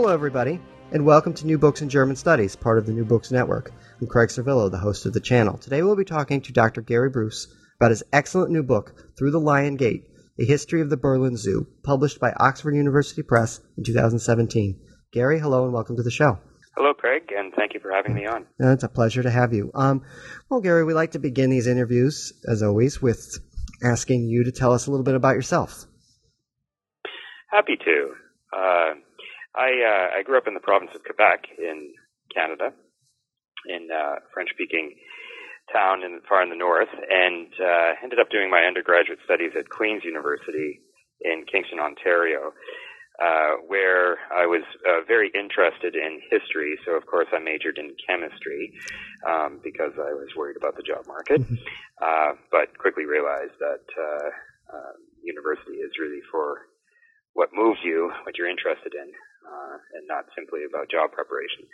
Hello, everybody, and welcome to New Books in German Studies, part of the New Books Network. I'm Craig Sorvillo, the host of the channel. Today we'll be talking to Dr. Gary Bruce about his excellent new book, Through the Lion Gate A History of the Berlin Zoo, published by Oxford University Press in 2017. Gary, hello, and welcome to the show. Hello, Craig, and thank you for having me on. It's a pleasure to have you. Um, well, Gary, we like to begin these interviews, as always, with asking you to tell us a little bit about yourself. Happy to. Uh, I uh, I grew up in the province of Quebec in Canada, in a French-speaking town in far in the north, and uh, ended up doing my undergraduate studies at Queen's University in Kingston, Ontario, uh, where I was uh, very interested in history. So of course I majored in chemistry um, because I was worried about the job market, mm-hmm. uh, but quickly realized that uh, uh, university is really for what moves you, what you're interested in, uh, and not simply about job preparation.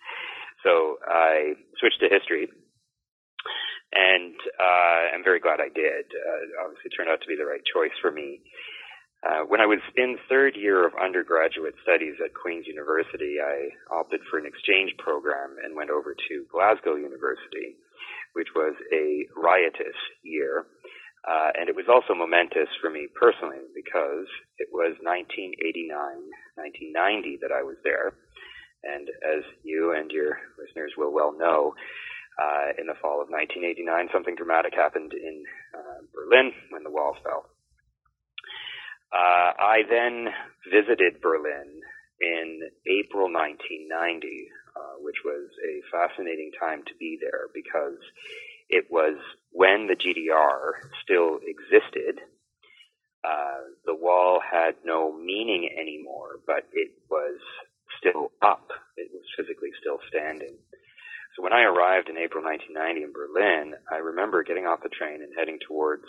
So I switched to history, and uh, I'm very glad I did. Uh, obviously, turned out to be the right choice for me. Uh, when I was in third year of undergraduate studies at Queen's University, I opted for an exchange program and went over to Glasgow University, which was a riotous year. Uh, and it was also momentous for me personally because it was 1989, 1990 that I was there. And as you and your listeners will well know, uh, in the fall of 1989, something dramatic happened in uh, Berlin when the wall fell. Uh, I then visited Berlin in April 1990, uh, which was a fascinating time to be there because it was when the GDR still existed. Uh, the wall had no meaning anymore, but it was still up. It was physically still standing. So when I arrived in April 1990 in Berlin, I remember getting off the train and heading towards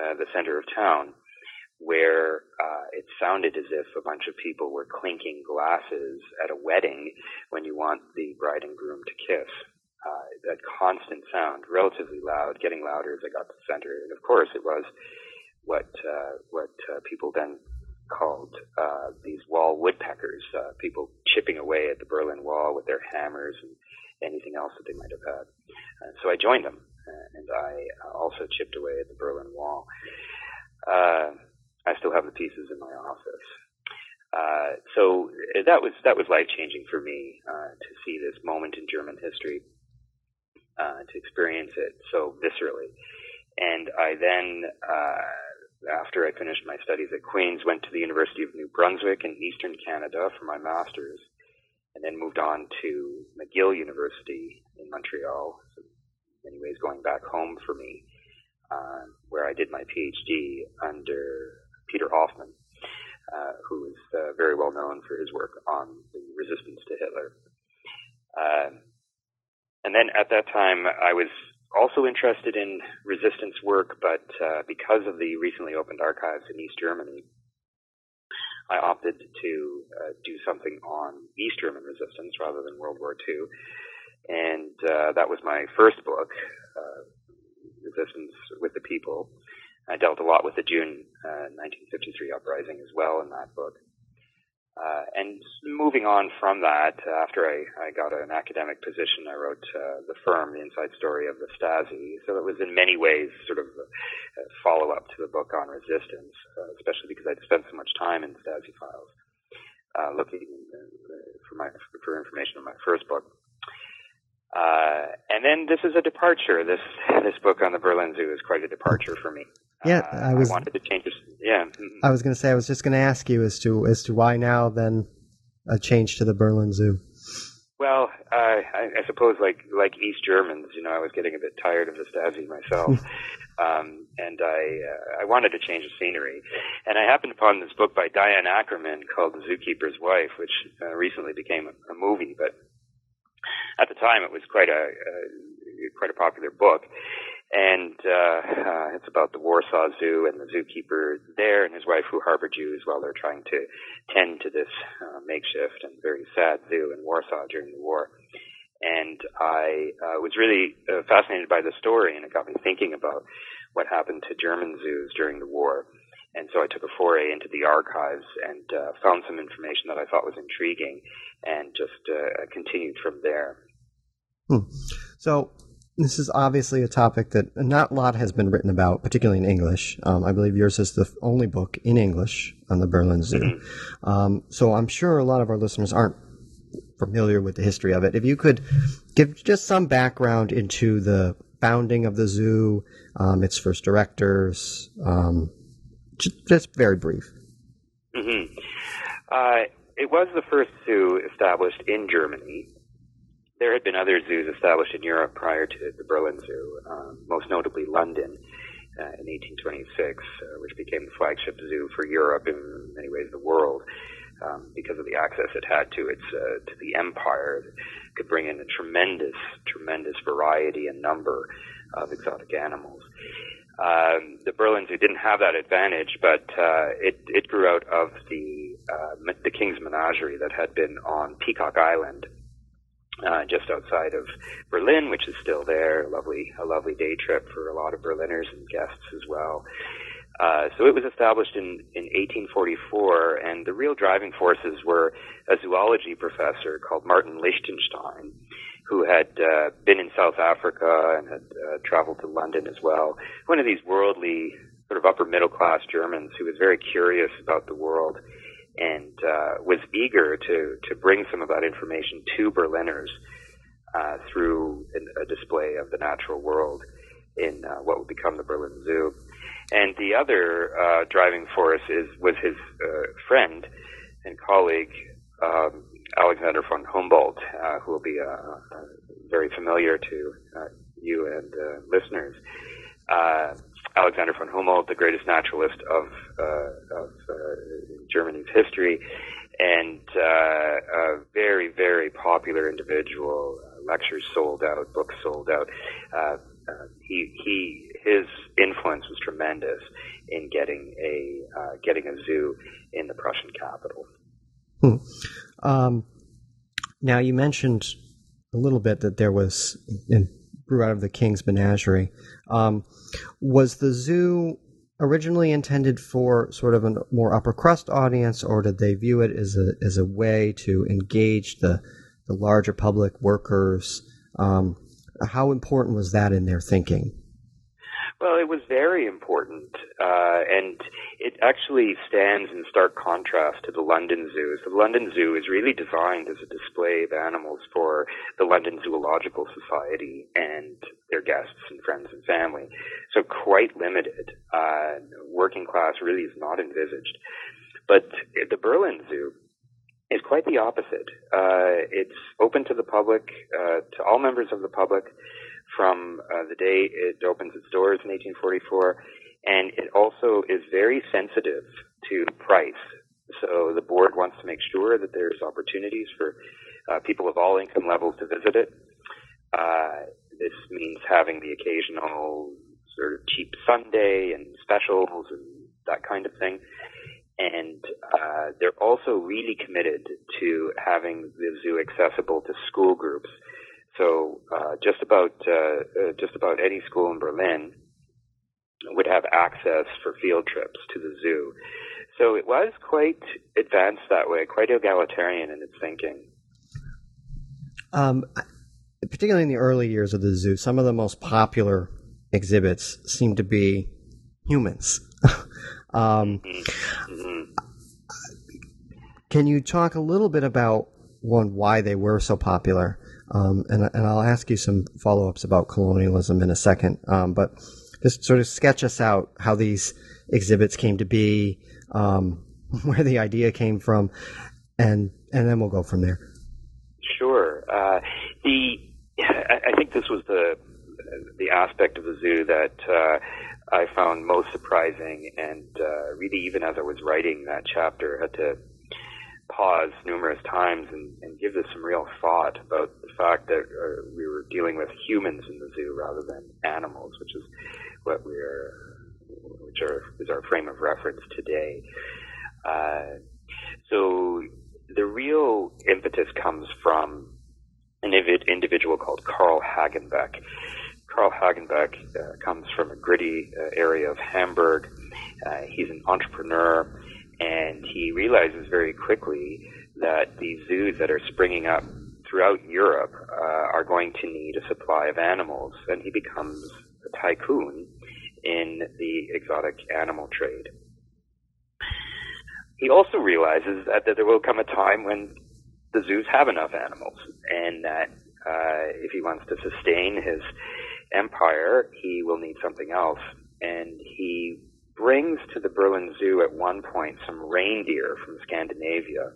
uh, the center of town, where uh, it sounded as if a bunch of people were clinking glasses at a wedding when you want the bride and groom to kiss uh, that constant sound, relatively loud, getting louder as I got to the center. And of course, it was what uh, what uh, people then called uh, these wall woodpeckers, uh, people chipping away at the Berlin Wall with their hammers and anything else that they might have had. Uh, so I joined them, uh, and I also chipped away at the Berlin Wall. Uh, I still have the pieces in my office. Uh, so that was that was life changing for me uh, to see this moment in German history uh, to experience it so viscerally. And I then, uh, after I finished my studies at Queen's, went to the University of New Brunswick in Eastern Canada for my master's, and then moved on to McGill University in Montreal. So in many ways, going back home for me, uh, where I did my PhD under Peter Hoffmann, uh, who is uh, very well known for his work on the resistance to Hitler. Uh, and then at that time, I was also interested in resistance work, but uh, because of the recently opened archives in East Germany, I opted to uh, do something on East German resistance rather than World War II. And uh, that was my first book, uh, Resistance with the People. I dealt a lot with the June 1953 uh, uprising as well in that book. Uh, and moving on from that, uh, after I, I got an academic position, I wrote uh, The Firm, The Inside Story of the Stasi. So it was in many ways sort of a, follow up to the book on resistance, uh, especially because I'd spent so much time in Stasi files uh, looking uh, for, my, for information on my first book. Uh, and then this is a departure. This this book on the Berlin Zoo is quite a departure for me. Yeah, uh, I was. I wanted to change. This, yeah, I was going to say. I was just going to ask you as to as to why now then a change to the Berlin Zoo. Well, uh, I, I suppose like like East Germans, you know, I was getting a bit tired of the Stasi myself, um, and I uh, I wanted to change the scenery, and I happened upon this book by Diane Ackerman called The Zookeeper's Wife, which uh, recently became a, a movie, but at the time it was quite a uh, quite a popular book, and uh, uh, it's about the Warsaw Zoo and the zookeeper there and his wife who harbor Jews while they're trying to tend to this uh, makeshift and very sad zoo in Warsaw during the war. And I uh, was really uh, fascinated by the story, and it got me thinking about what happened to German zoos during the war. And so I took a foray into the archives and uh, found some information that I thought was intriguing, and just uh, continued from there. Hmm. So this is obviously a topic that not a lot has been written about, particularly in English. Um, I believe yours is the only book in English on the Berlin Zoo. Mm-hmm. Um, so I'm sure a lot of our listeners aren't familiar with the history of it. If you could give just some background into the founding of the zoo, um, its first directors, um, just, just, very brief. Mm-hmm. Uh, it was the first zoo established in Germany there had been other zoos established in Europe prior to the Berlin Zoo, um, most notably London uh, in 1826, uh, which became the flagship zoo for Europe and in many ways the world. Um, because of the access it had to its uh, to the empire, it could bring in a tremendous, tremendous variety and number of exotic animals. Um, the Berlin Zoo didn't have that advantage, but uh, it it grew out of the uh, the King's Menagerie that had been on Peacock Island uh, just outside of Berlin, which is still there. A lovely, a lovely day trip for a lot of Berliners and guests as well. Uh, so it was established in, in 1844, and the real driving forces were a zoology professor called Martin Lichtenstein, who had uh, been in South Africa and had uh, traveled to London as well. One of these worldly, sort of upper middle class Germans who was very curious about the world and uh, was eager to to bring some of that information to Berliners uh, through an, a display of the natural world in uh, what would become the Berlin Zoo. And the other uh, driving force is was his uh, friend and colleague um, Alexander von Humboldt, uh, who will be very familiar to you and listeners. Alexander von Humboldt, the greatest naturalist of, uh, of uh, Germany's history, and uh, a very, very popular individual. Uh, lectures sold out, books sold out. Uh, uh, he, he, his influence was tremendous in getting a getting a zoo in the Prussian capital. Hmm. Um, now you mentioned a little bit that there was in, grew out of the King's Menagerie. Um, was the zoo originally intended for sort of a more upper crust audience, or did they view it as a as a way to engage the the larger public workers? Um, how important was that in their thinking? Well, it was very important, uh, and it actually stands in stark contrast to the London Zoo. So the London Zoo is really designed as a display of animals for the London Zoological Society and their guests and friends and family. So quite limited. Uh, working class really is not envisaged. But the Berlin Zoo is quite the opposite. Uh, it's open to the public, uh, to all members of the public from uh, the day it opens its doors in 1844, and it also is very sensitive to price. So the board wants to make sure that there's opportunities for uh, people of all income levels to visit it. Uh, this means having the occasional sort of cheap Sunday and specials and that kind of thing. And uh, they're also really committed to having the zoo accessible to school groups so uh, just about uh, uh, just about any school in Berlin would have access for field trips to the zoo. So it was quite advanced that way, quite egalitarian in its thinking. Um, particularly in the early years of the zoo, some of the most popular exhibits seem to be humans. um, mm-hmm. mm-hmm. Can you talk a little bit about one why they were so popular? Um, and, and I'll ask you some follow ups about colonialism in a second. Um, but just sort of sketch us out how these exhibits came to be, um, where the idea came from, and and then we'll go from there. Sure. Uh, the I think this was the the aspect of the zoo that uh, I found most surprising, and uh, really, even as I was writing that chapter, I had to pause numerous times and, and give this some real thought about fact that uh, we were dealing with humans in the zoo rather than animals, which is what we're, which are, is our frame of reference today. Uh, so the real impetus comes from an individual called Carl Hagenbeck. Carl Hagenbeck uh, comes from a gritty uh, area of Hamburg. Uh, he's an entrepreneur, and he realizes very quickly that these zoos that are springing up throughout Europe uh, are going to need a supply of animals, and he becomes a tycoon in the exotic animal trade. He also realizes that, that there will come a time when the zoos have enough animals, and that uh, if he wants to sustain his empire, he will need something else. And he brings to the Berlin Zoo at one point some reindeer from Scandinavia,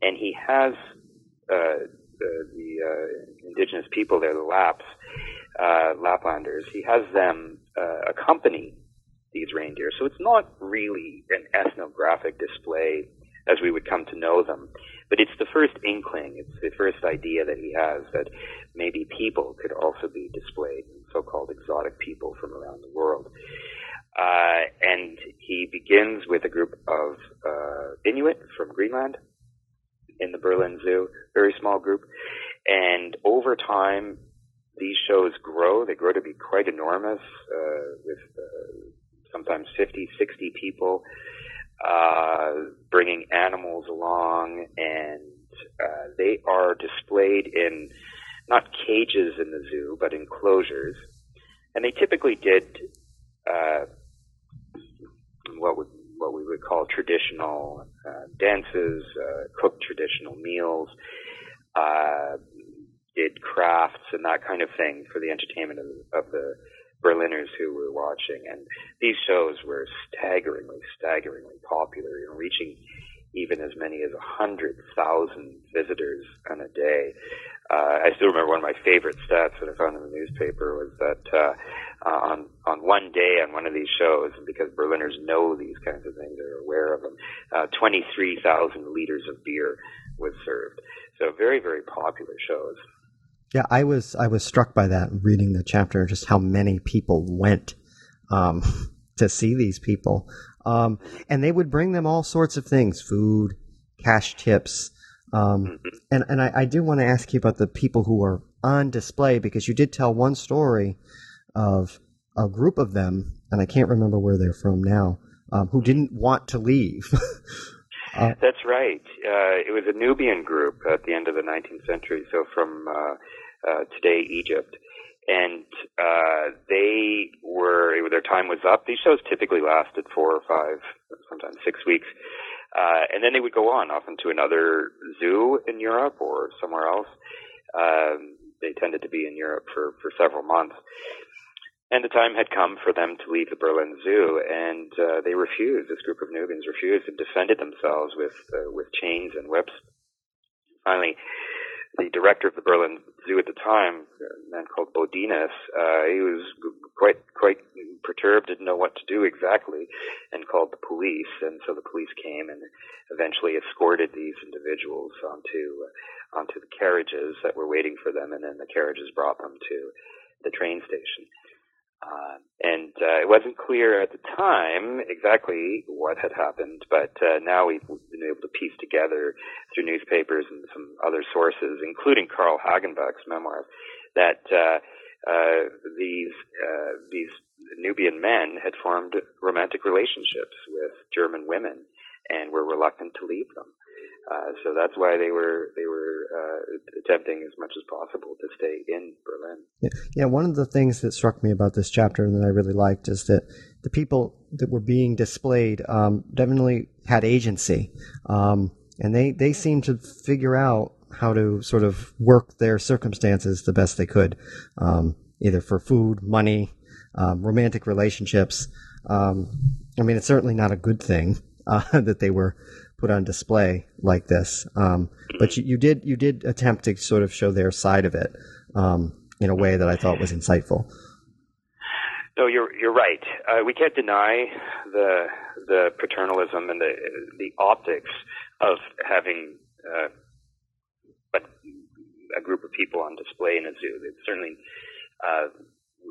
and he has uh, the, the uh, indigenous people there, the Lapps, uh, Laplanders, he has them uh, accompany these reindeer. So it's not really an ethnographic display as we would come to know them. But it's the first inkling, it's the first idea that he has that maybe people could also be displayed, so-called exotic people from around the world. Uh, and he begins with a group of uh, Inuit from Greenland in the Berlin Zoo, very small group. And over time, these shows grow. They grow to be quite enormous, uh, with uh, sometimes 50, 60 people uh, bringing animals along, and uh, they are displayed in not cages in the zoo, but enclosures. And they typically did uh, what would what we would call traditional uh, dances, uh, cooked traditional meals, uh, did crafts and that kind of thing for the entertainment of, of the Berliners who were watching, and these shows were staggeringly, staggeringly popular, you know, reaching even as many as a hundred thousand visitors on a day. Uh, I still remember one of my favorite stats that I found in the newspaper was that uh, uh, on on one day on one of these shows, because Berliners know these kinds of things, they're aware of them. Uh, Twenty three thousand liters of beer was served. So very very popular shows. Yeah, I was I was struck by that reading the chapter, just how many people went um, to see these people, um, and they would bring them all sorts of things: food, cash tips, um, mm-hmm. and and I, I do want to ask you about the people who were on display because you did tell one story of a group of them, and I can't remember where they're from now, um, who didn't want to leave. uh, That's right. Uh, it was a Nubian group at the end of the 19th century, so from uh, uh, today Egypt. And uh, they were, their time was up. These shows typically lasted four or five, sometimes six weeks. Uh, and then they would go on, often to another zoo in Europe or somewhere else. Um, they tended to be in Europe for, for several months. And the time had come for them to leave the Berlin Zoo, and uh, they refused. This group of Nubians refused and defended themselves with uh, with chains and whips. Finally, the director of the Berlin Zoo at the time, a man called Bodinus, uh, he was quite quite perturbed, didn't know what to do exactly, and called the police. And so the police came and eventually escorted these individuals onto onto the carriages that were waiting for them, and then the carriages brought them to the train station. Uh, and uh, it wasn't clear at the time exactly what had happened, but uh, now we've been able to piece together through newspapers and some other sources, including Carl Hagenbeck's memoirs, that uh, uh, these uh, these Nubian men had formed romantic relationships with German women and were reluctant to leave them. Uh, so that's why they were they were uh, attempting as much as possible to stay in Berlin. Yeah. yeah, one of the things that struck me about this chapter and that I really liked is that the people that were being displayed um, definitely had agency, um, and they they seemed to figure out how to sort of work their circumstances the best they could, um, either for food, money, um, romantic relationships. Um, I mean, it's certainly not a good thing uh, that they were put on display like this. Um, but you, you, did you did attempt to sort of show their side of it um, in a way that I thought was insightful. No, you're you're right. Uh, we can't deny the the paternalism and the the optics of having uh, a group of people on display in a zoo. It's certainly uh,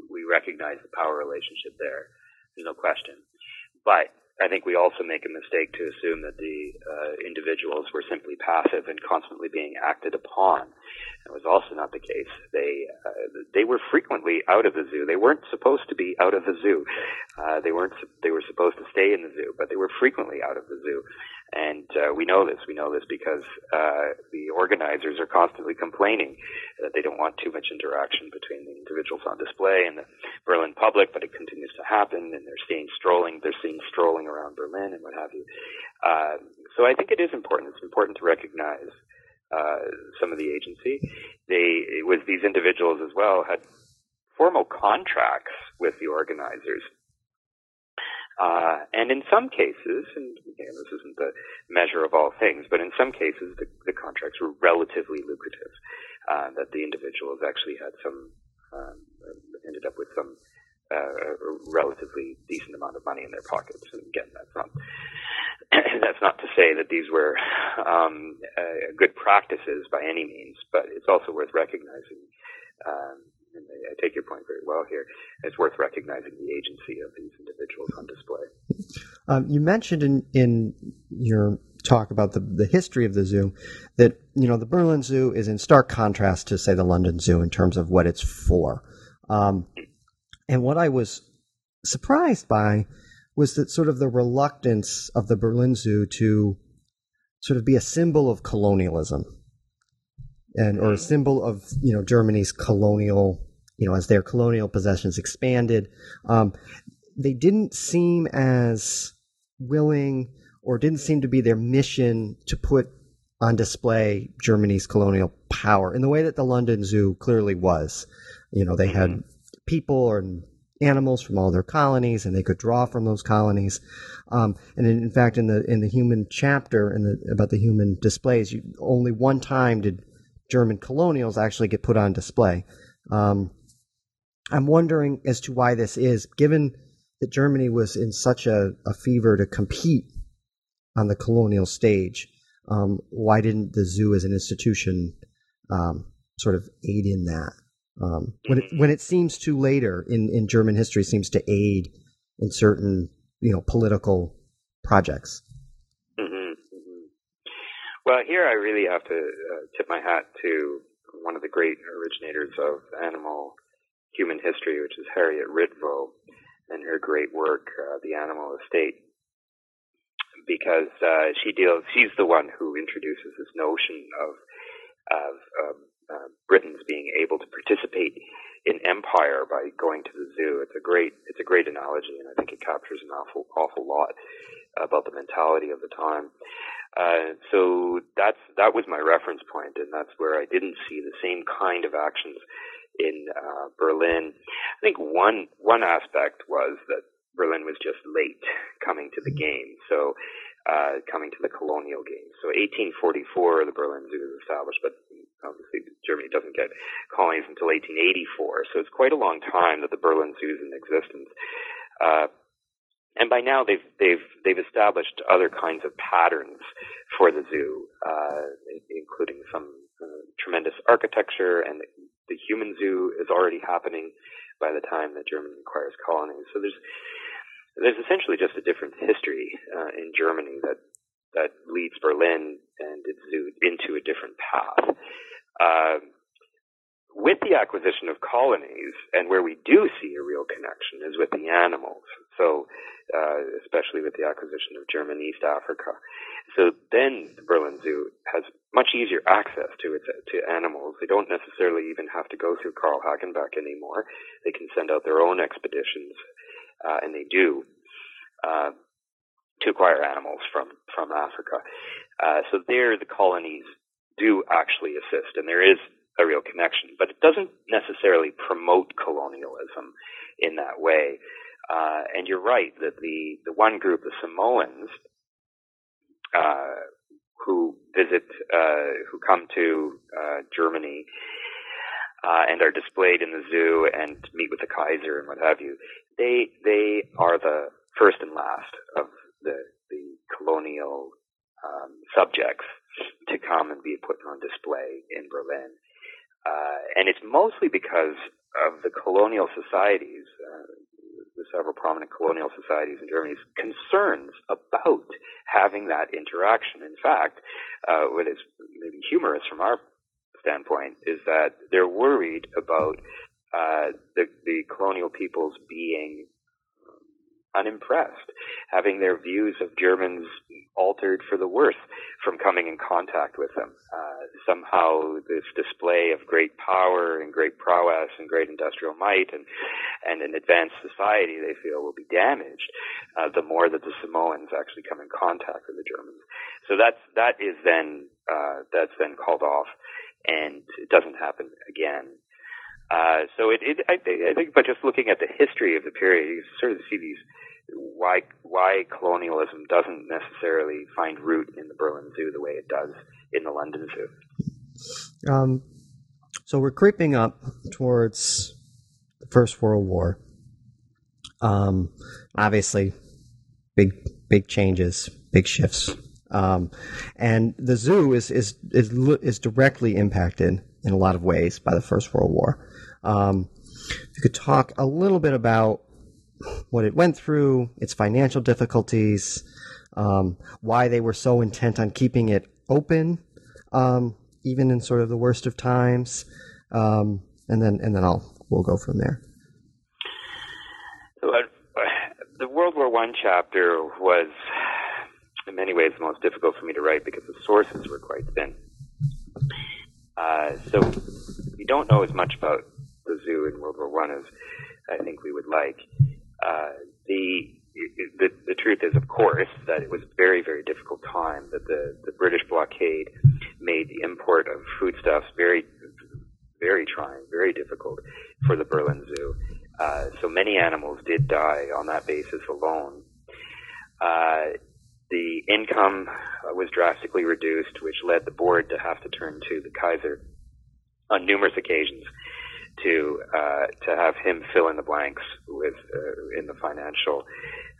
we recognize the power relationship there. There's no question, but I think we also make a mistake to assume that the uh, individuals were simply passive and constantly being acted upon. That was also not the case. They uh, they were frequently out of the zoo. They weren't supposed to be out of the zoo. Uh, they weren't. They were supposed to stay in the zoo, but they were frequently out of the zoo. And uh, we know this. We know this because uh, the organizers are constantly complaining that they don't want too much interaction between the individuals on display and the Berlin public, but it continues to happen, and they're seen strolling. They're seen strolling around Berlin and what have you. Uh, so I think it is important. It's important to recognize uh, some of the agency. They it was these individuals as well had formal contracts with the organizers uh, and in some cases, and again, this isn't the measure of all things, but in some cases, the, the contracts were relatively lucrative. Uh, that the individuals actually had some, um, ended up with some uh, relatively decent amount of money in their pockets. And again, that's not that's not to say that these were um, uh, good practices by any means, but it's also worth recognizing um, and I take your point very well here. It's worth recognizing the agency of these individuals on display. Um, you mentioned in, in your talk about the, the history of the zoo that you know the Berlin Zoo is in stark contrast to say the London Zoo in terms of what it's for. Um, and what I was surprised by was that sort of the reluctance of the Berlin Zoo to sort of be a symbol of colonialism and or a symbol of you know Germany's colonial you know as their colonial possessions expanded. Um, they didn't seem as willing or didn't seem to be their mission to put on display Germany's colonial power in the way that the London Zoo clearly was. You know, they had mm-hmm. people and animals from all their colonies, and they could draw from those colonies. Um, and in, in, fact, in the in the human chapter in the about the human displays, you, only one time did German colonials actually get put on display. Um, I'm wondering as to why this is, given that Germany was in such a, a fever to compete on the colonial stage. Um, why didn't the zoo as an institution um, sort of aid in that? Um, when it when it seems to later in, in German history seems to aid in certain you know political projects. Well, here I really have to uh, tip my hat to one of the great originators of animal human history, which is Harriet Ritvo, and her great work, uh, The Animal Estate, because uh, she deals. She's the one who introduces this notion of of um, uh, Britons being able to participate in empire by going to the zoo. It's a great it's a great analogy, and I think it captures an awful awful lot about the mentality of the time. Uh, so that's that was my reference point, and that's where I didn't see the same kind of actions in uh, Berlin. I think one one aspect was that Berlin was just late coming to the game, so uh, coming to the colonial game. So 1844, the Berlin Zoo is established, but obviously Germany doesn't get colonies until 1884. So it's quite a long time that the Berlin Zoo is in existence. Uh, and by now they've they've they've established other kinds of patterns for the zoo, uh, including some uh, tremendous architecture, and the human zoo is already happening by the time that Germany acquires colonies. So there's there's essentially just a different history uh, in Germany that that leads Berlin and its zoo into a different path. Uh, with the acquisition of colonies, and where we do see a real connection is with the animals. So uh, especially with the acquisition of German East Africa. So then the Berlin Zoo has much easier access to its to animals. They don't necessarily even have to go through Carl Hagenbeck anymore. They can send out their own expeditions, uh, and they do. Uh, to acquire animals from from Africa, uh, so there the colonies do actually assist, and there is a real connection. But it doesn't necessarily promote colonialism in that way. Uh, and you're right that the, the one group, the Samoans, uh, who visit, uh, who come to uh, Germany uh, and are displayed in the zoo and meet with the Kaiser and what have you, they they are the first and last of the the colonial um, subjects to come and be put on display in Berlin. Uh, and it's mostly because of the colonial societies, uh, the several prominent colonial societies in Germany's concerns about having that interaction. In fact, uh, what is maybe humorous from our standpoint is that they're worried about uh, the, the colonial peoples being unimpressed, having their views of Germans altered for the worse from coming in contact with them. Uh, somehow, this display of great power and great prowess and great industrial might and and an advanced society, they feel, will be damaged uh, the more that the Samoans actually come in contact with the Germans. So that's that is then uh, that's then called off, and it doesn't happen again. Uh, so it, it I, I think by just looking at the history of the period, you sort of see these why why colonialism doesn't necessarily find root in the Berlin Zoo the way it does in the London Zoo. Um, so we're creeping up towards the First World War. Um, obviously, big big changes, big shifts, um, and the zoo is, is is is directly impacted in a lot of ways by the First World War. Um, if you could talk a little bit about what it went through, its financial difficulties, um, why they were so intent on keeping it open, um, even in sort of the worst of times, um, and then and then I'll we'll go from there. The World War One chapter was, in many ways, the most difficult for me to write because the sources were quite thin. Uh, so, we don't know as much about the zoo in World War One as I think we would like. Uh, the, the the truth is, of course, that it was a very very difficult time. That the the British blockade made the import of foodstuffs very very trying, very difficult for the Berlin Zoo. Uh, so many animals did die on that basis alone. Uh, the income was drastically reduced, which led the board to have to turn to the Kaiser on numerous occasions to uh, to have him fill in the blanks with uh, in the financial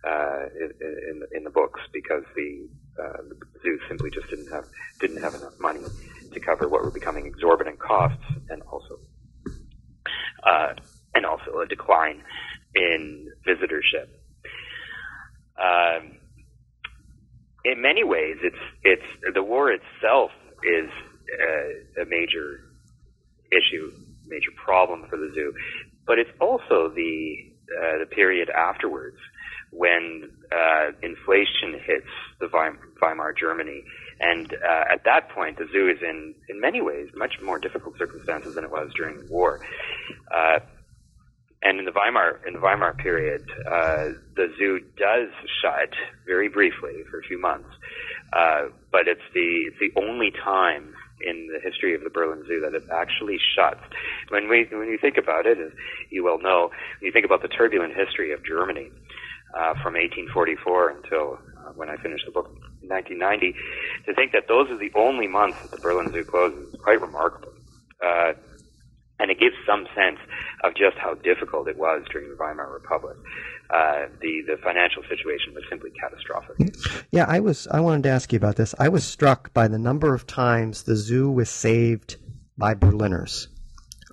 uh, in, in, in the books because the, uh, the zoo simply just didn't have didn't have enough money to cover what were becoming exorbitant costs and also uh, and also a decline in visitorship. Um, in many ways, it's it's the war itself is uh, a major issue major problem for the zoo. But it's also the uh, the period afterwards when uh, inflation hits the Weimar Germany. And uh, at that point, the zoo is in, in many ways, much more difficult circumstances than it was during the war. Uh, and in the Weimar in the Weimar period, uh, the zoo does shut very briefly for a few months, uh, but it's the it's the only time in the history of the Berlin Zoo that it actually shuts. When we when you think about it, as you well know, when you think about the turbulent history of Germany uh, from 1844 until uh, when I finished the book in 1990, to think that those are the only months that the Berlin Zoo closes is quite remarkable. Uh, and it gives some sense of just how difficult it was during the Weimar Republic. Uh, the the financial situation was simply catastrophic. Yeah, I was. I wanted to ask you about this. I was struck by the number of times the zoo was saved by Berliners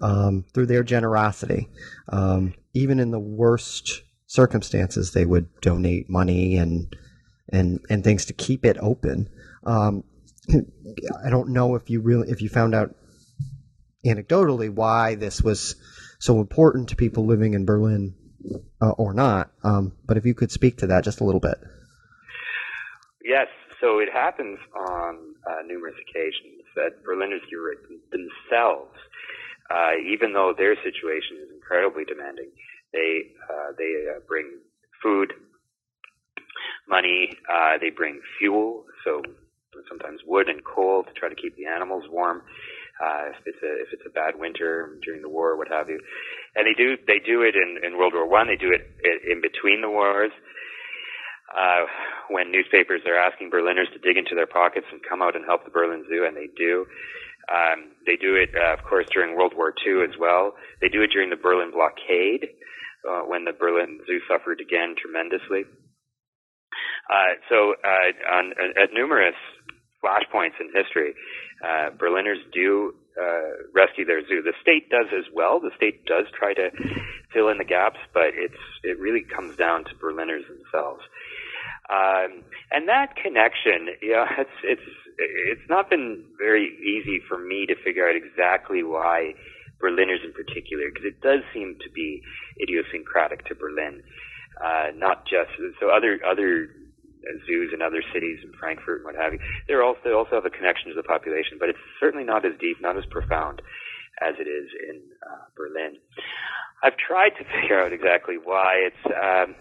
um, through their generosity. Um, even in the worst circumstances, they would donate money and and and things to keep it open. Um, I don't know if you really if you found out anecdotally why this was so important to people living in Berlin uh, or not. Um, but if you could speak to that just a little bit. Yes. So it happens on uh, numerous occasions that Berliners themselves, uh, even though their situation is incredibly demanding, they uh, they uh, bring food, money, uh, they bring fuel, so sometimes wood and coal to try to keep the animals warm uh, if it's a if it's a bad winter during the war, what have you. And they do they do it in, in World War One. They do it in between the wars. uh, when newspapers are asking Berliners to dig into their pockets and come out and help the Berlin Zoo, and they do. Um, they do it, uh, of course, during World War II as well. They do it during the Berlin blockade, uh, when the Berlin Zoo suffered again tremendously. Uh, so, uh, on, at numerous flashpoints in history, uh, Berliners do uh, rescue their zoo. The state does as well. The state does try to fill in the gaps, but it's it really comes down to Berliners themselves. Um, and that connection, yeah, it's it's it's not been very easy for me to figure out exactly why Berliners in particular, because it does seem to be idiosyncratic to Berlin, uh, not just so other other zoos in other cities in Frankfurt and what have you. They're also they also have a connection to the population, but it's certainly not as deep, not as profound as it is in uh, Berlin. I've tried to figure out exactly why. It's um,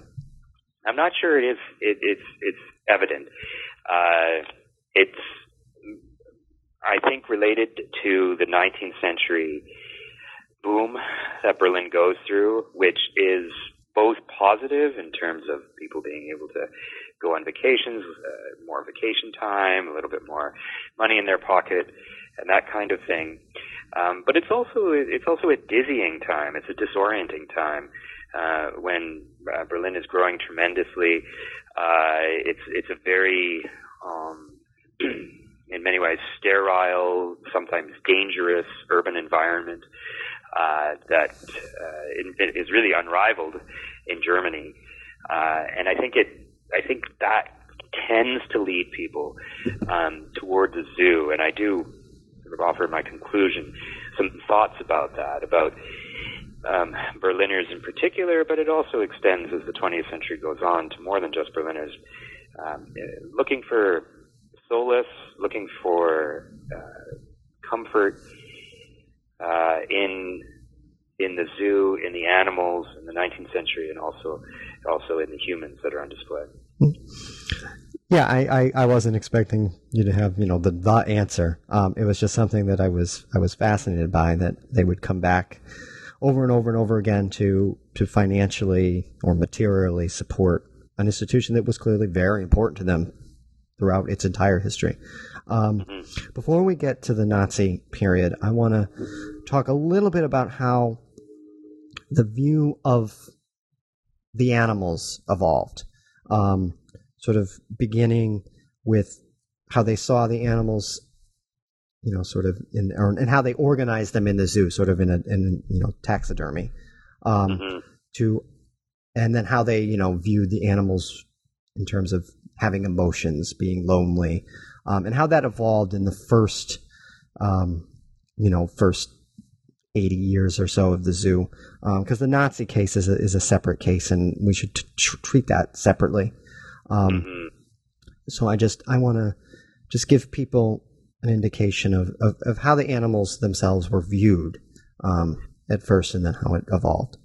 I'm not sure it is. It, it's it's evident. Uh, it's I think related to the 19th century boom that Berlin goes through, which is both positive in terms of people being able to go on vacations, uh, more vacation time, a little bit more money in their pocket, and that kind of thing. Um, but it's also it's also a dizzying time. It's a disorienting time uh, when uh, Berlin is growing tremendously. Uh, it's it's a very um, in many ways sterile, sometimes dangerous urban environment uh, that uh, is really unrivaled in Germany. Uh, and I think it, I think that tends to lead people um, toward the zoo. And I do sort of offer my conclusion some thoughts about that, about um, Berliners in particular, but it also extends as the 20th century goes on to more than just Berliners, um, looking for solace, looking for uh, comfort uh, in in the zoo, in the animals in the 19th century, and also also in the humans that are on display. Yeah, I, I, I wasn't expecting you to have you know the the answer. Um, it was just something that I was I was fascinated by that they would come back over and over and over again to to financially or materially support an institution that was clearly very important to them throughout its entire history. Um, mm-hmm. Before we get to the Nazi period, I want to talk a little bit about how the view of the animals evolved. Um, sort of beginning with how they saw the animals, you know, sort of in, or, and how they organized them in the zoo, sort of in a, in, you know, taxidermy, um, mm-hmm. to, and then how they, you know, viewed the animals in terms of having emotions, being lonely, um, and how that evolved in the first, um, you know, first 80 years or so of the zoo. Because um, the Nazi case is a, is a separate case, and we should t- treat that separately. Um, mm-hmm. So I just I want to just give people an indication of, of, of, how the animals themselves were viewed um, at first, and then how it evolved.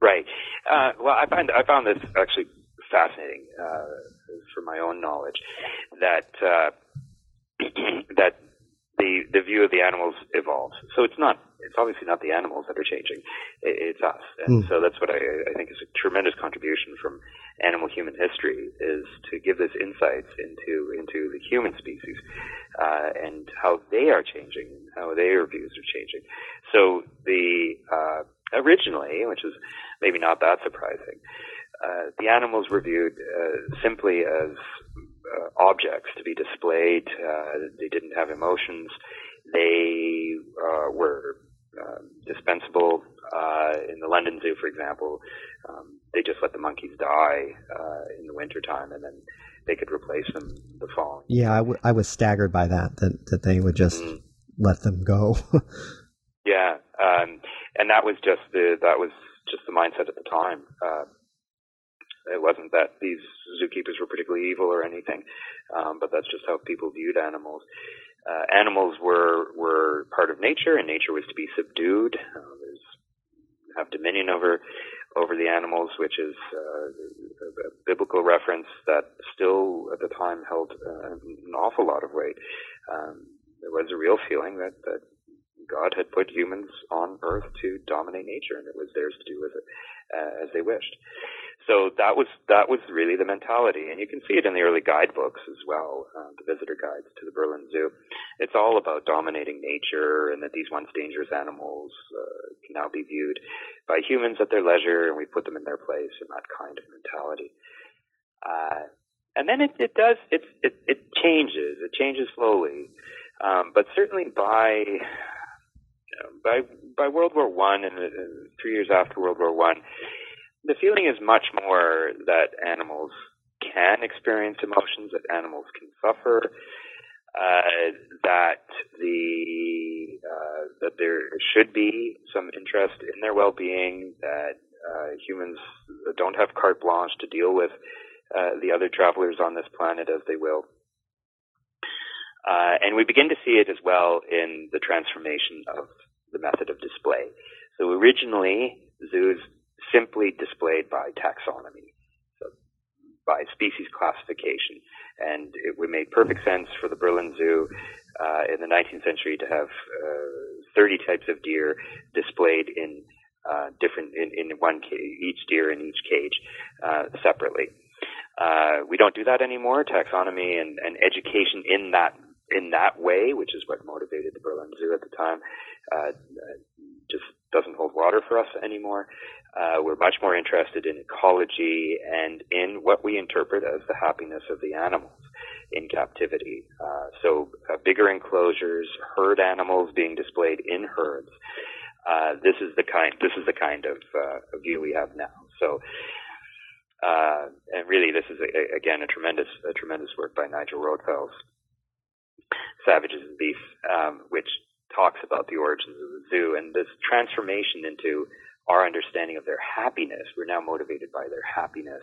Right. Uh, well, I find I found this actually fascinating uh, for my own knowledge that uh, that the the view of the animals evolves. So it's not it's obviously not the animals that are changing; it's us. And mm. so that's what I, I think is a tremendous contribution from animal human history is to give this insights into into the human species uh, and how they are changing, and how their views are changing. So the uh, originally, which is maybe not that surprising, uh, the animals were viewed uh, simply as uh, objects to be displayed. Uh, they didn't have emotions. They uh, were um, dispensable. Uh, in the London Zoo, for example, um, they just let the monkeys die uh, in the wintertime and then they could replace them the following. Yeah, I, w- I was staggered by that, that, that they would just mm. let them go. yeah, um, and that was just the that was just the mindset at the time. Uh, it wasn't that these zookeepers were particularly evil or anything, um, but that's just how people viewed animals. Uh, animals were were part of nature, and nature was to be subdued. Uh, have dominion over over the animals, which is uh, a biblical reference that still at the time held uh, an awful lot of weight. Um, there was a real feeling that that God had put humans on Earth to dominate nature, and it was theirs to do with it uh, as they wished. So that was that was really the mentality, and you can see it in the early guidebooks as well, uh, the visitor guides to the Berlin Zoo. It's all about dominating nature, and that these once dangerous animals uh, can now be viewed by humans at their leisure, and we put them in their place, and that kind of mentality. Uh, and then it, it does it, it it changes. It changes slowly, um, but certainly by by by World War One and uh, three years after World War One the feeling is much more that animals can experience emotions, that animals can suffer, uh, that the uh, that there should be some interest in their well-being, that uh, humans don't have carte blanche to deal with uh, the other travelers on this planet as they will. Uh, and we begin to see it as well in the transformation of the method of display. So originally, zoos simply displayed by taxonomy, so by species classification. And it would make perfect sense for the Berlin Zoo uh, in the 19th century to have uh, 30 types of deer displayed in uh, different in, in one cage, each deer in each cage uh, separately. Uh, we don't do that anymore. Taxonomy and, and education in that in that way, which is what motivated the Berlin Zoo at the time, uh, just doesn't hold water for us anymore. Uh, we're much more interested in ecology and in what we interpret as the happiness of the animals in captivity. Uh, so uh, bigger enclosures, herd animals being displayed in herds. Uh, this is the kind. This is the kind of uh, view we have now. So, uh, and really, this is a, again a tremendous, a tremendous work by Nigel Rothfels, Savages and Beasts, um, which talks about the origins of the zoo and this transformation into our understanding of their happiness. We're now motivated by their happiness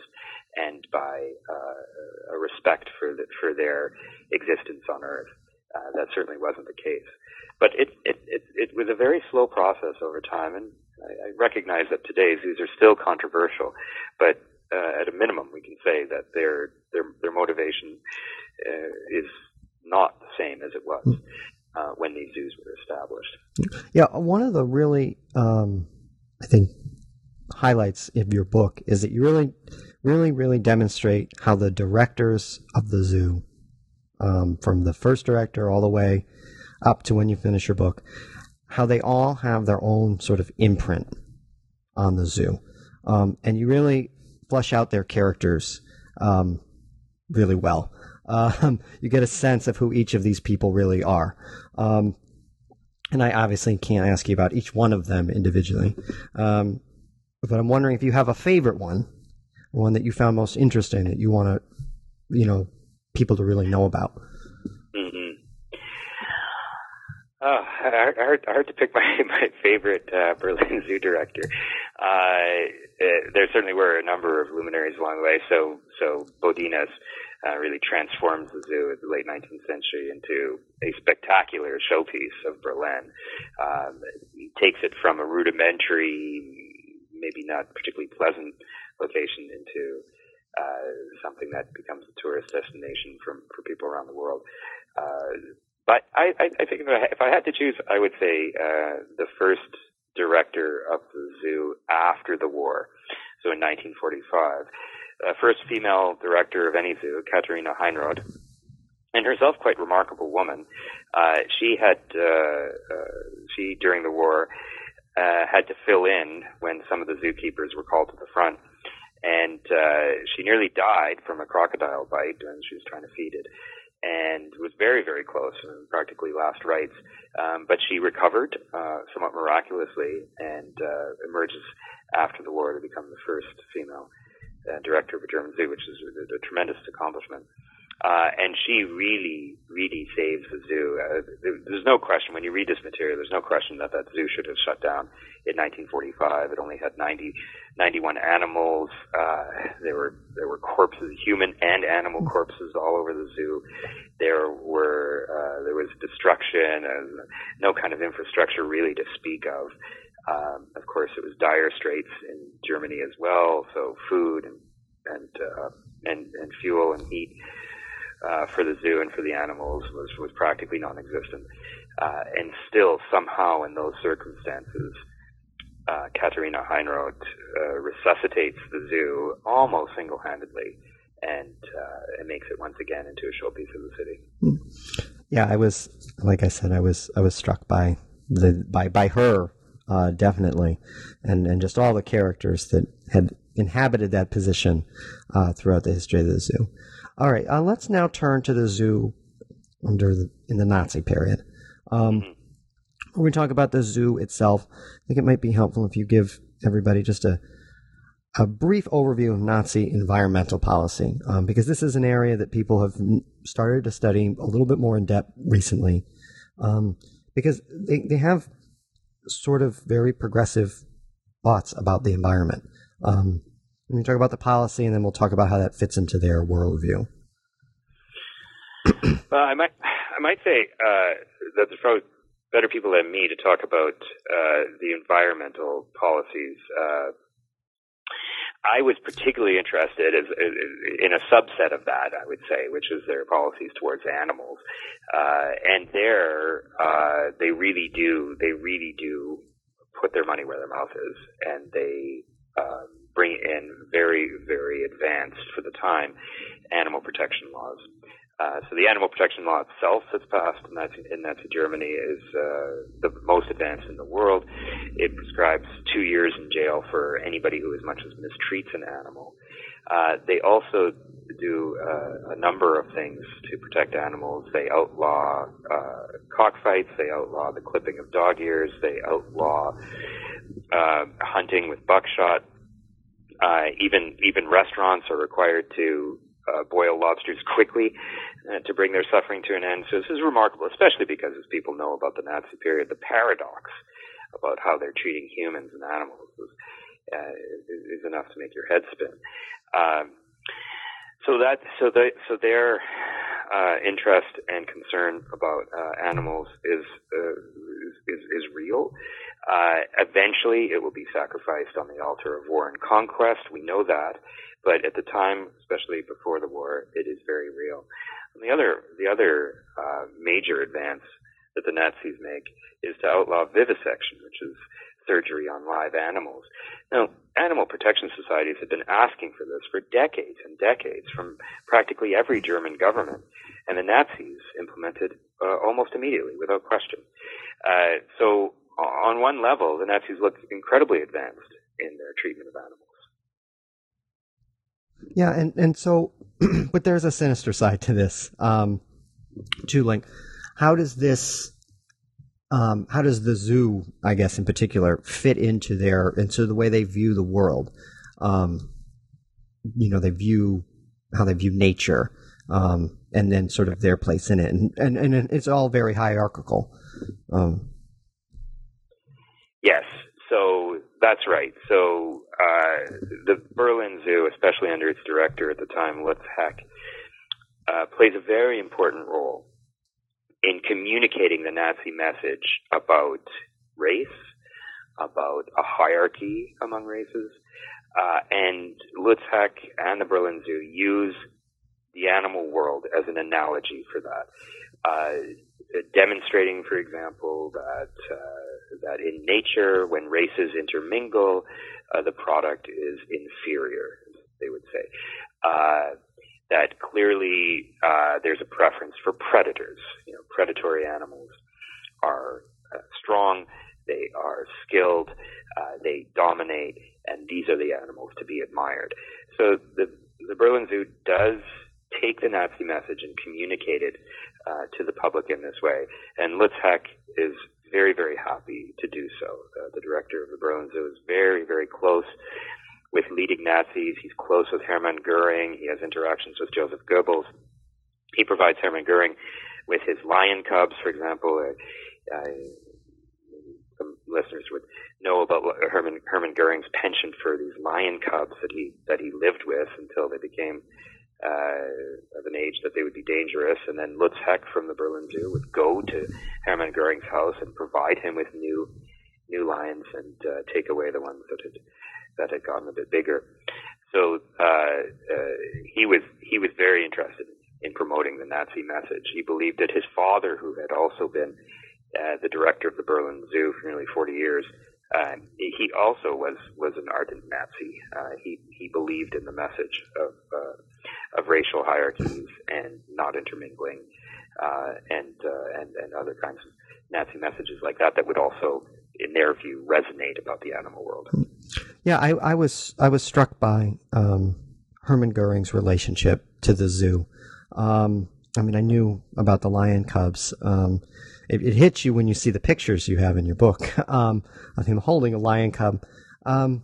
and by uh, a respect for the, for their existence on Earth. Uh, that certainly wasn't the case, but it, it it it was a very slow process over time, and I, I recognize that today zoos are still controversial, but uh, at a minimum, we can say that their their their motivation uh, is not the same as it was uh, when these zoos were established. Yeah, one of the really, um, I think, highlights of your book is that you really, really, really demonstrate how the directors of the zoo, um, from the first director all the way up to when you finish your book, how they all have their own sort of imprint on the zoo. Um, and you really flesh out their characters um, really well um, you get a sense of who each of these people really are. Um, and I obviously can't ask you about each one of them individually. Um, but I'm wondering if you have a favorite one, one that you found most interesting that you want to, you know, people to really know about. Mm-hmm. Oh, hard, hard to pick my my favorite uh, Berlin Zoo director. Uh, there certainly were a number of luminaries along the way. So, so Bodinus uh, really transforms the zoo in the late 19th century into a spectacular showpiece of Berlin. Um, takes it from a rudimentary, maybe not particularly pleasant location into uh, something that becomes a tourist destination from for people around the world. Uh, but I, I, I think if I, if I had to choose, I would say uh, the first director of the zoo after the war, so in 1945 uh, first female director of any zoo, Katharina Heinroth, and herself quite remarkable woman. Uh, she had uh, uh, she during the war uh, had to fill in when some of the zookeepers were called to the front, and she nearly died from a crocodile bite when she was trying to feed it, and was very very close, and practically last rites. Um, but she recovered somewhat miraculously and emerges after the war to become the first female uh, director of a German zoo, which is a, a tremendous accomplishment. Uh, and she really, really saves the zoo. Uh, there's no question when you read this material. There's no question that that zoo should have shut down in 1945. It only had 90, 91 animals. Uh, there were there were corpses, human and animal corpses, all over the zoo. There were uh, there was destruction, and no kind of infrastructure really to speak of. Um, of course, it was dire straits in Germany as well, so food and and uh, and, and fuel and heat uh, for the zoo and for the animals was was practically non-existent, uh, and still somehow in those circumstances, uh, Katharina Heinroth uh, resuscitates the zoo almost single-handedly, and uh, it makes it once again into a showpiece of the city. Yeah, I was like I said, I was I was struck by the by by her uh, definitely, and and just all the characters that had inhabited that position uh, throughout the history of the zoo. All right, uh, let's now turn to the zoo under the, in the Nazi period. Um, when we talk about the zoo itself, I think it might be helpful if you give everybody just a a brief overview of Nazi environmental policy, um, because this is an area that people have started to study a little bit more in depth recently, um, because they, they have sort of very progressive thoughts about the environment. Um, we talk about the policy, and then we'll talk about how that fits into their worldview. well, I might I might say uh, that there's probably better people than me to talk about uh, the environmental policies. Uh, I was particularly interested as, as, in a subset of that, I would say, which is their policies towards animals. Uh, and there, uh, they really do, they really do put their money where their mouth is, and they um, bring in very, very advanced for the time animal protection laws. Uh, so the animal protection law itself that's passed in Nazi, in Nazi Germany is uh, the most advanced in the world. It prescribes two years in jail for anybody who as much as mistreats an animal. Uh, they also do uh, a number of things to protect animals. They outlaw uh, cockfights. They outlaw the clipping of dog ears. They outlaw hunting with buckshot. Even even restaurants are required to uh, boil lobsters quickly to bring their suffering to an end. So this is remarkable, especially because as people know about the Nazi period, the paradox about how they're treating humans and animals is, uh, is enough to make your head spin. Um, so that so they so their uh, interest and concern about uh, animals is, uh, is is real. Uh, eventually, it will be sacrificed on the altar of war and conquest. We know that, but at the time, especially before the war, it is very real. And the other, the other uh, major advance that the Nazis make is to outlaw vivisection, which is surgery on live animals. Now, animal protection societies have been asking for this for decades and decades from practically every German government, and the Nazis implemented uh, almost immediately, without question. Uh, so, on one level, the Nazis look incredibly advanced in their treatment of animals. Yeah, and and so, but there's a sinister side to this. Um, to like, how does this, um, how does the zoo, I guess in particular, fit into their into the way they view the world? Um, you know, they view how they view nature, um, and then sort of their place in it, and and, and it's all very hierarchical. Um, yes, so that's right. So uh, the Berlin Zoo, especially under its director at the time, Lutz Heck, uh, plays a very important role in communicating the Nazi message about race, about a hierarchy among races, uh, and Lutz Heck and the Berlin Zoo use the animal world as an analogy for that, uh, demonstrating, for example, that uh, that in nature, when races intermingle, uh, the product is inferior, they would say. Uh, that clearly uh, there's a preference for predators. You know, predatory animals are uh, strong, they are skilled, uh, they dominate, and these are the animals to be admired. So the the Berlin Zoo does take the Nazi message and communicate it uh, to the public in this way. And Lutz Heck is very, very happy to do so. Uh, the director of the Berlin Zoo is very, very close with leading Nazis. He's close with Hermann Goering. He has interactions with Joseph Goebbels. He provides Hermann Goering with his lion cubs, for example. Uh, uh, some listeners would know about Hermann, Hermann Goering's penchant for these lion cubs that he that he lived with until they became uh, of an age that they would be dangerous. And then Lutz Heck from the Berlin Zoo would go to Hermann Goering's house and provide him with new new lions and uh, take away the ones that had that had gotten a bit bigger. So uh, uh, he was he was very interested in promoting the Nazi message. He believed that his father, who had also been uh, the director of the Berlin Zoo for nearly 40 years, uh, he also was was an ardent Nazi. Uh, he he believed in the message of uh, of racial hierarchies and not intermingling, uh, and uh, and and other kinds of Nazi messages like that that would also, in their view, resonate about the animal world. Yeah, I, I was I was struck by um, Hermann Goering's relationship to the zoo. Um, I mean, I knew about the lion cubs. Um, it, it, hits you when you see the pictures you have in your book um, of him holding a lion cub. Um,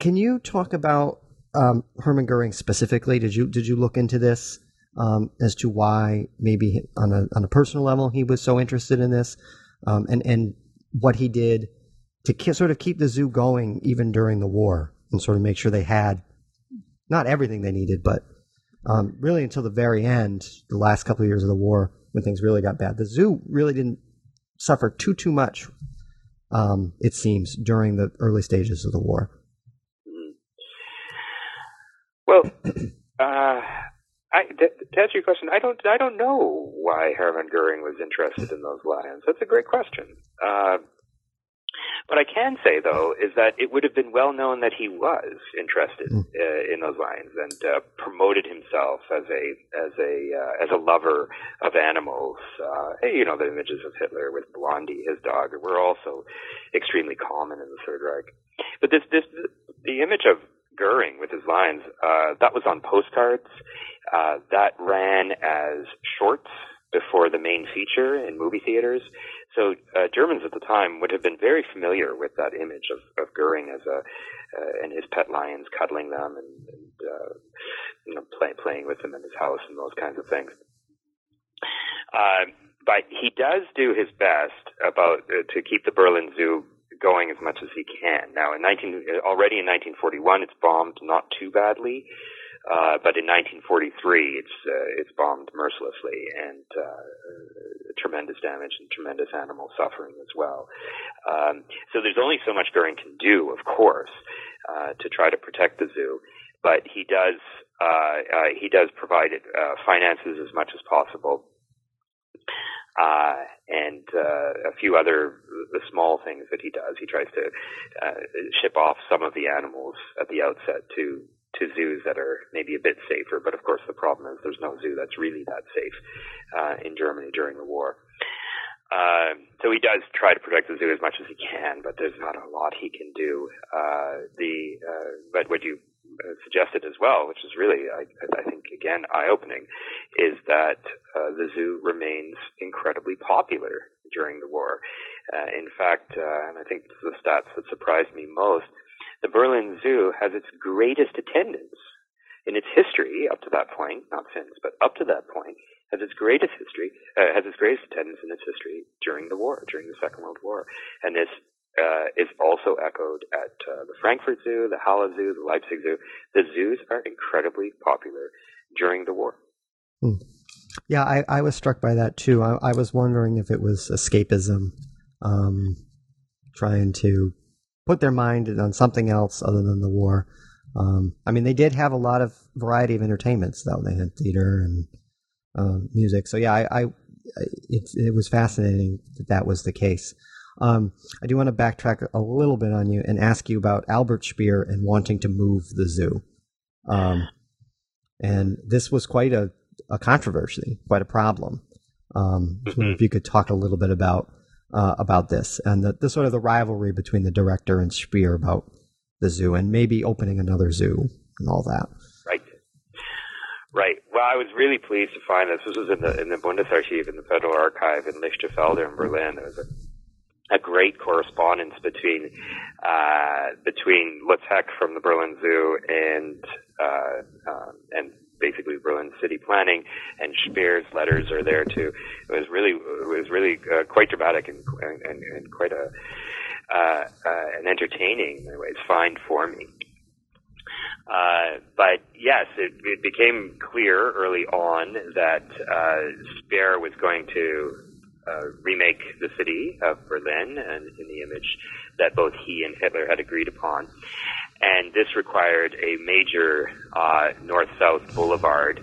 can you talk about um, Hermann Goering specifically? Did you did you look into this um, as to why maybe on a on a personal level he was so interested in this, um, and and what he did to ke- sort of keep the zoo going even during the war and sort of make sure they had not everything they needed, but um, really until the very end, the last couple of years of the war, when things really got bad. The zoo really didn't suffer too too much, um, it seems, during the early stages of the war. Well, uh, I, to answer your question, I don't I don't know why Hermann Goering was interested in those lions. That's a great question. Uh, what I can say, though, is that it would have been well known that he was interested mm. uh, in those lions and uh, promoted himself as a as a uh, as a lover of animals. Uh, you know, the images of Hitler with Blondie, his dog, were also extremely common in the Third Reich. But this this the image of Goering with his lions uh, that was on postcards. Uh, that ran as shorts before the main feature in movie theaters. So uh, Germans at the time would have been very familiar with that image of, of Goering as a uh, and his pet lions cuddling them and, and uh, you know play, playing with them in his house and those kinds of things. Uh, but he does do his best about uh, to keep the Berlin Zoo going as much as he can. Now, in 19 already in 1941, it's bombed not too badly. Uh, but in 1943, it's uh, it's bombed mercilessly and uh, tremendous damage and tremendous animal suffering as well. Um, so there's only so much Goering can do, of course, uh, to try to protect the zoo. But he does uh, he does provide it, finances as much as possible. Uh, and uh, a few other the small things that he does. He tries to uh, ship off some of the animals at the outset to to zoos that are maybe a bit safer. But of course, the problem is there's no zoo that's really that safe uh, in Germany during the war. Uh, so he does try to protect the zoo as much as he can, but there's not a lot he can do. Uh, the uh, but what you uh, suggested as well, which is really, I, I think, again, eye-opening, is that uh, the zoo remains incredibly popular during the war. Uh, in fact, uh, and I think the stats that surprised me most the Berlin Zoo has its greatest attendance in its history up to that point, not since, but up to that point, has its greatest history, uh, has its greatest attendance in its history during the war, during the Second World War. And this uh, is also echoed at uh, the Frankfurt Zoo, the Halle Zoo, the Leipzig Zoo. The zoos are incredibly popular during the war. Hmm. Yeah, I, I, was struck by that too. I, I was wondering if it was escapism, um, trying to put their mind on something else other than the war. Um, I mean, they did have a lot of variety of entertainments, though. They had theater and uh, music. So yeah, I, I it, it, was fascinating that that was the case. Um, I do want to backtrack a little bit on you and ask you about Albert Speer and wanting to move the zoo. Um, and this was quite a, a controversy, quite a problem. Um, mm-hmm. if you could talk a little bit about uh, about this and the, the, sort of the rivalry between the director and Speer about the zoo and maybe opening another zoo and all that. Right. Right. Well, I was really pleased to find this. This was in the in the Bundesarchiv in the Federal Archive in Lichterfelde in Berlin. There was a, a great correspondence between uh, between Heck from the Berlin Zoo and uh, um, and basically Berlin city planning, and Speer's letters are there too. It was really it was really uh, quite dramatic and and, and quite a uh, uh, an entertaining in ways find for me. Uh, but yes, it, it became clear early on that uh, Speer was going to uh, remake the city of Berlin and in the image that both he and Hitler had agreed upon and this required a major uh, north-south boulevard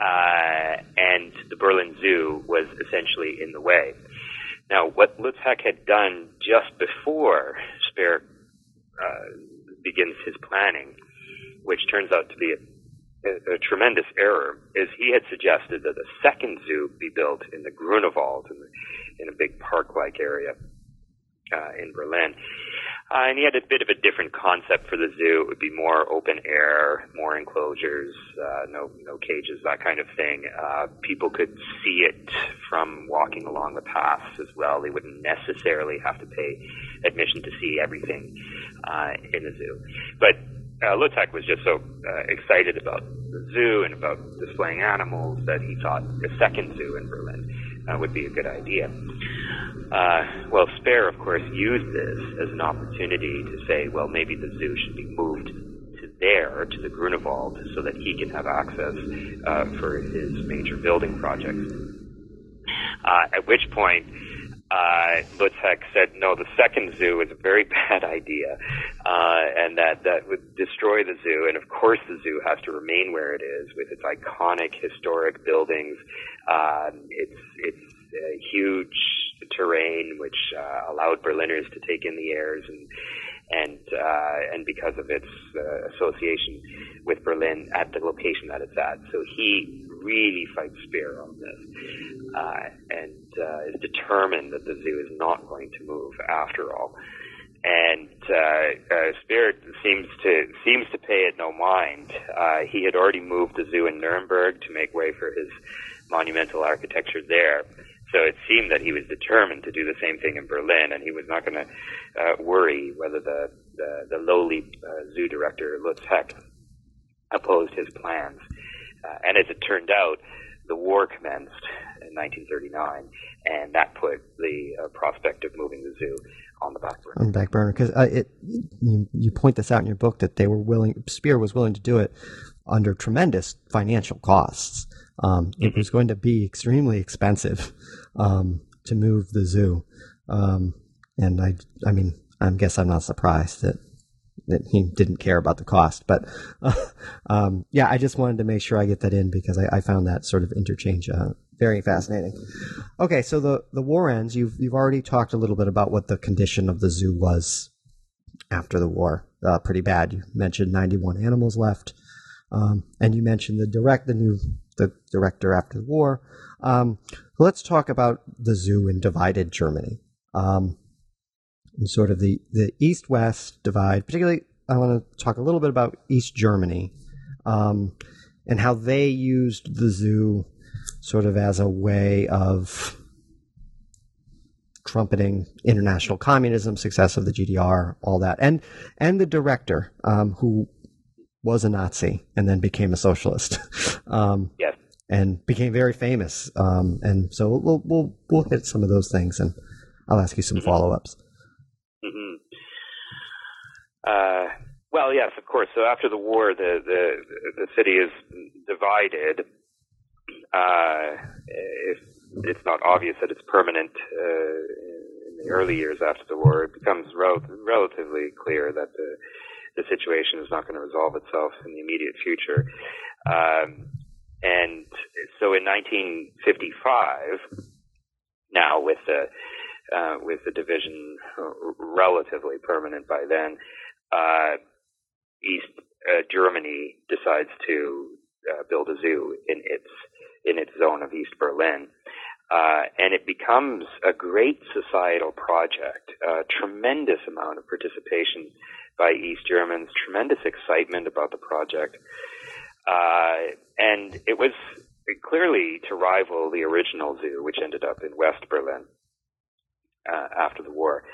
uh, and the Berlin Zoo was essentially in the way. Now, what Lutz Heck had done just before Speer uh, begins his planning, which turns out to be a, a, a, tremendous error, is he had suggested that a second zoo be built in the Grunewald, in, the, in a big park-like area uh, in Berlin. Uh, and he had a bit of a different concept for the zoo. It would be more open air, more enclosures, uh, no no cages, that kind of thing. Uh, people could see it from walking along the paths as well. They wouldn't necessarily have to pay admission to see everything uh, in the zoo. But uh, Lutz Heck was just so uh, excited about the zoo and about displaying animals that he thought a second zoo in Berlin uh, would be a good idea. Uh, well, Speer, of course, used this as an opportunity to say, well, maybe the zoo should be moved to there, to the Grunewald, so that he can have access uh, for his major building projects. Uh, at which point, uh, Lutz Heck said, no, the second zoo is a very bad idea, uh, and that that would destroy the zoo. And of course, the zoo has to remain where it is with its iconic historic buildings. Uh, it's it's a huge terrain which uh, allowed Berliners to take in the airs and and uh, and because of its uh, association with Berlin at the location that it's at. So he really fights Speer on this uh, and uh, is determined that the zoo is not going to move after all. And uh, uh, Speer seems to seems to pay it no mind. Uh, he had already moved the zoo in Nuremberg to make way for his monumental architecture there. So it seemed that he was determined to do the same thing in Berlin, and he was not going to uh, worry whether the, the, the lowly uh, zoo director, Lutz Heck, opposed his plans. And as it turned out, the war commenced in 1939, and that put the uh, prospect of moving the zoo on the back burner. On the back burner, because uh, it you, you point this out in your book that they were willing, Speer was willing to do it under tremendous financial costs. Um, it was going to be extremely expensive um, to move the zoo, um, and I, I mean, I guess I'm not surprised that he didn't care about the cost. But uh, um, yeah, I just wanted to make sure I get that in because I, I found that sort of interchange uh, very fascinating. Okay, so the the war ends. You've you've already talked a little bit about what the condition of the zoo was after the war. Uh, pretty bad. You mentioned 91 animals left, um, and you mentioned the direct the new the director after the war. Um, let's talk about the zoo in divided Germany. Um, sort of the, the east west divide, particularly, I want to talk a little bit about East Germany um, and how they used the zoo sort of as a way of trumpeting international communism, success of the GDR, all that, and and the director um, who was a Nazi and then became a socialist. um, yes. And became very famous. Um, and so we'll, we'll, we'll hit some of those things and I'll ask you some mm-hmm. follow ups. Uh, well, yes, of course. So after the war, the, the, the city is divided. Uh, if it's not obvious that it's permanent uh, in the early years after the war, it becomes rel- relatively clear that the the situation is not going to resolve itself in the immediate future. Um, and so in 1955, now with the uh, with the division relatively permanent by then, uh, East uh, Germany decides to uh, build a zoo in its in its zone of East Berlin. Uh, and it becomes a great societal project, a tremendous amount of participation by East Germans, tremendous excitement about the project. Uh, and it was clearly to rival the original zoo, which ended up in West Berlin uh, after the war.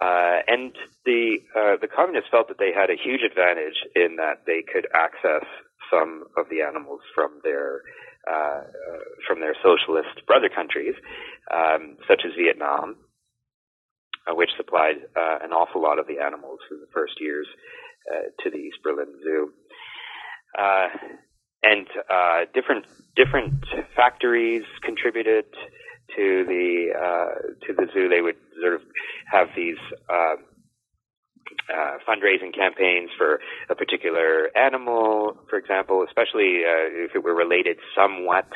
Uh, and the uh, the communists felt that they had a huge advantage in that they could access some of the animals from their uh, uh, from their socialist brother countries, um, such as Vietnam, uh, which supplied uh, an awful lot of the animals in the first years uh, to the East Berlin Zoo. Uh, and uh, different different factories contributed to the uh, to the zoo. They would sort of have these uh, uh, fundraising campaigns for a particular animal, for example, especially uh, if it were related somewhat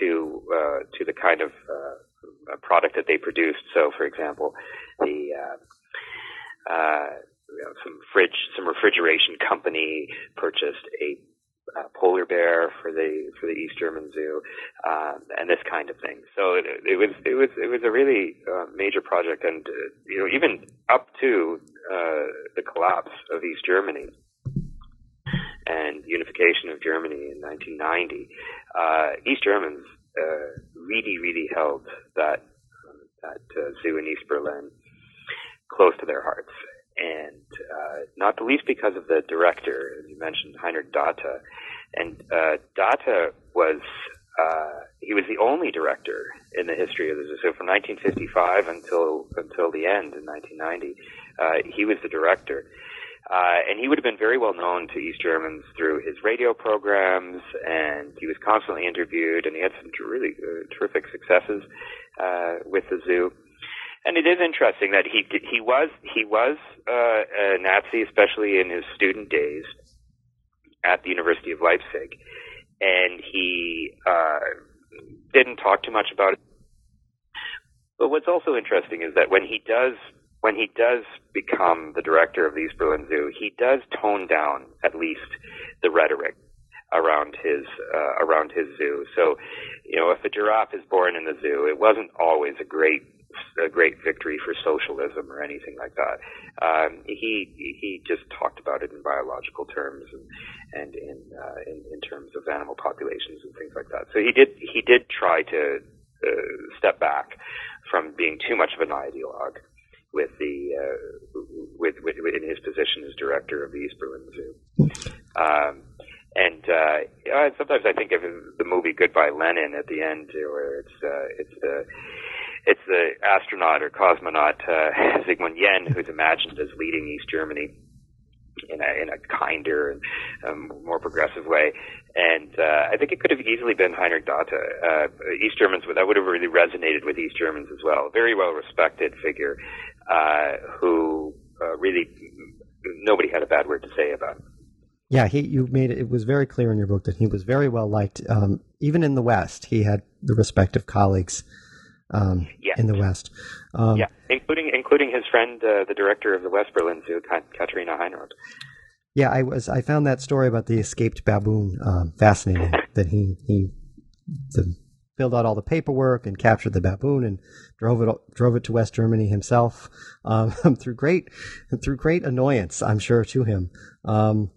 to uh, to the kind of uh, product that they produced. So, for example, the uh, uh, you know, some fridge, some refrigeration company purchased a uh, polar bear for the for the East German Zoo, uh, and this kind of thing. So it, it was it was it was a really uh, major project, and uh, you know even up to uh, the collapse of East Germany and unification of Germany in 1990, uh, East Germans uh, really really held that um, that zoo in East Berlin close to their hearts and uh, not the least because of the director, as you mentioned, Heinrich Dathe. And uh, Dathe was uh, he was the only director in the history of the zoo. So from 1955 until until the end in 1990, uh, he was the director. Uh, and he would have been very well known to East Germans through his radio programs, and he was constantly interviewed, and he had some really uh, terrific successes uh, with the zoo. And it is interesting that he he was he was uh, a Nazi, especially in his student days at the University of Leipzig, and he uh, didn't talk too much about it. But what's also interesting is that when he does when he does become the director of the East Berlin Zoo, he does tone down at least the rhetoric around his uh, around his zoo. So, you know, if a giraffe is born in the zoo, it wasn't always a great a great victory for socialism or anything like that. Um, he he just talked about it in biological terms and and in, uh, in in terms of animal populations and things like that. So he did he did try to uh, step back from being too much of an ideologue with the uh, with, with, with in his position as director of the East Berlin Zoo. Um, and uh, sometimes I think of the movie Goodbye Lenin at the end, where it's uh, it's the it's the astronaut or cosmonaut uh, Sigmund Jähn who's imagined as leading East Germany in a in a kinder and um, more progressive way. And uh, I think it could have easily been Heinrich Dathe. Uh, East Germans that would have really resonated with East Germans as well. Very well respected figure uh, who uh, really nobody had a bad word to say about. Yeah, he you made it, it was very clear in your book that he was very well liked. Um, even in the West, he had the respect of colleagues um, yes. in the West. Um, yeah, including including his friend, uh, the director of the West Berlin Zoo, Katharina Heinroth. Yeah, I was. I found that story about the escaped baboon um, fascinating. that he he the, filled out all the paperwork and captured the baboon and drove it drove it to West Germany himself um, through great through great annoyance, I'm sure, to him. Um,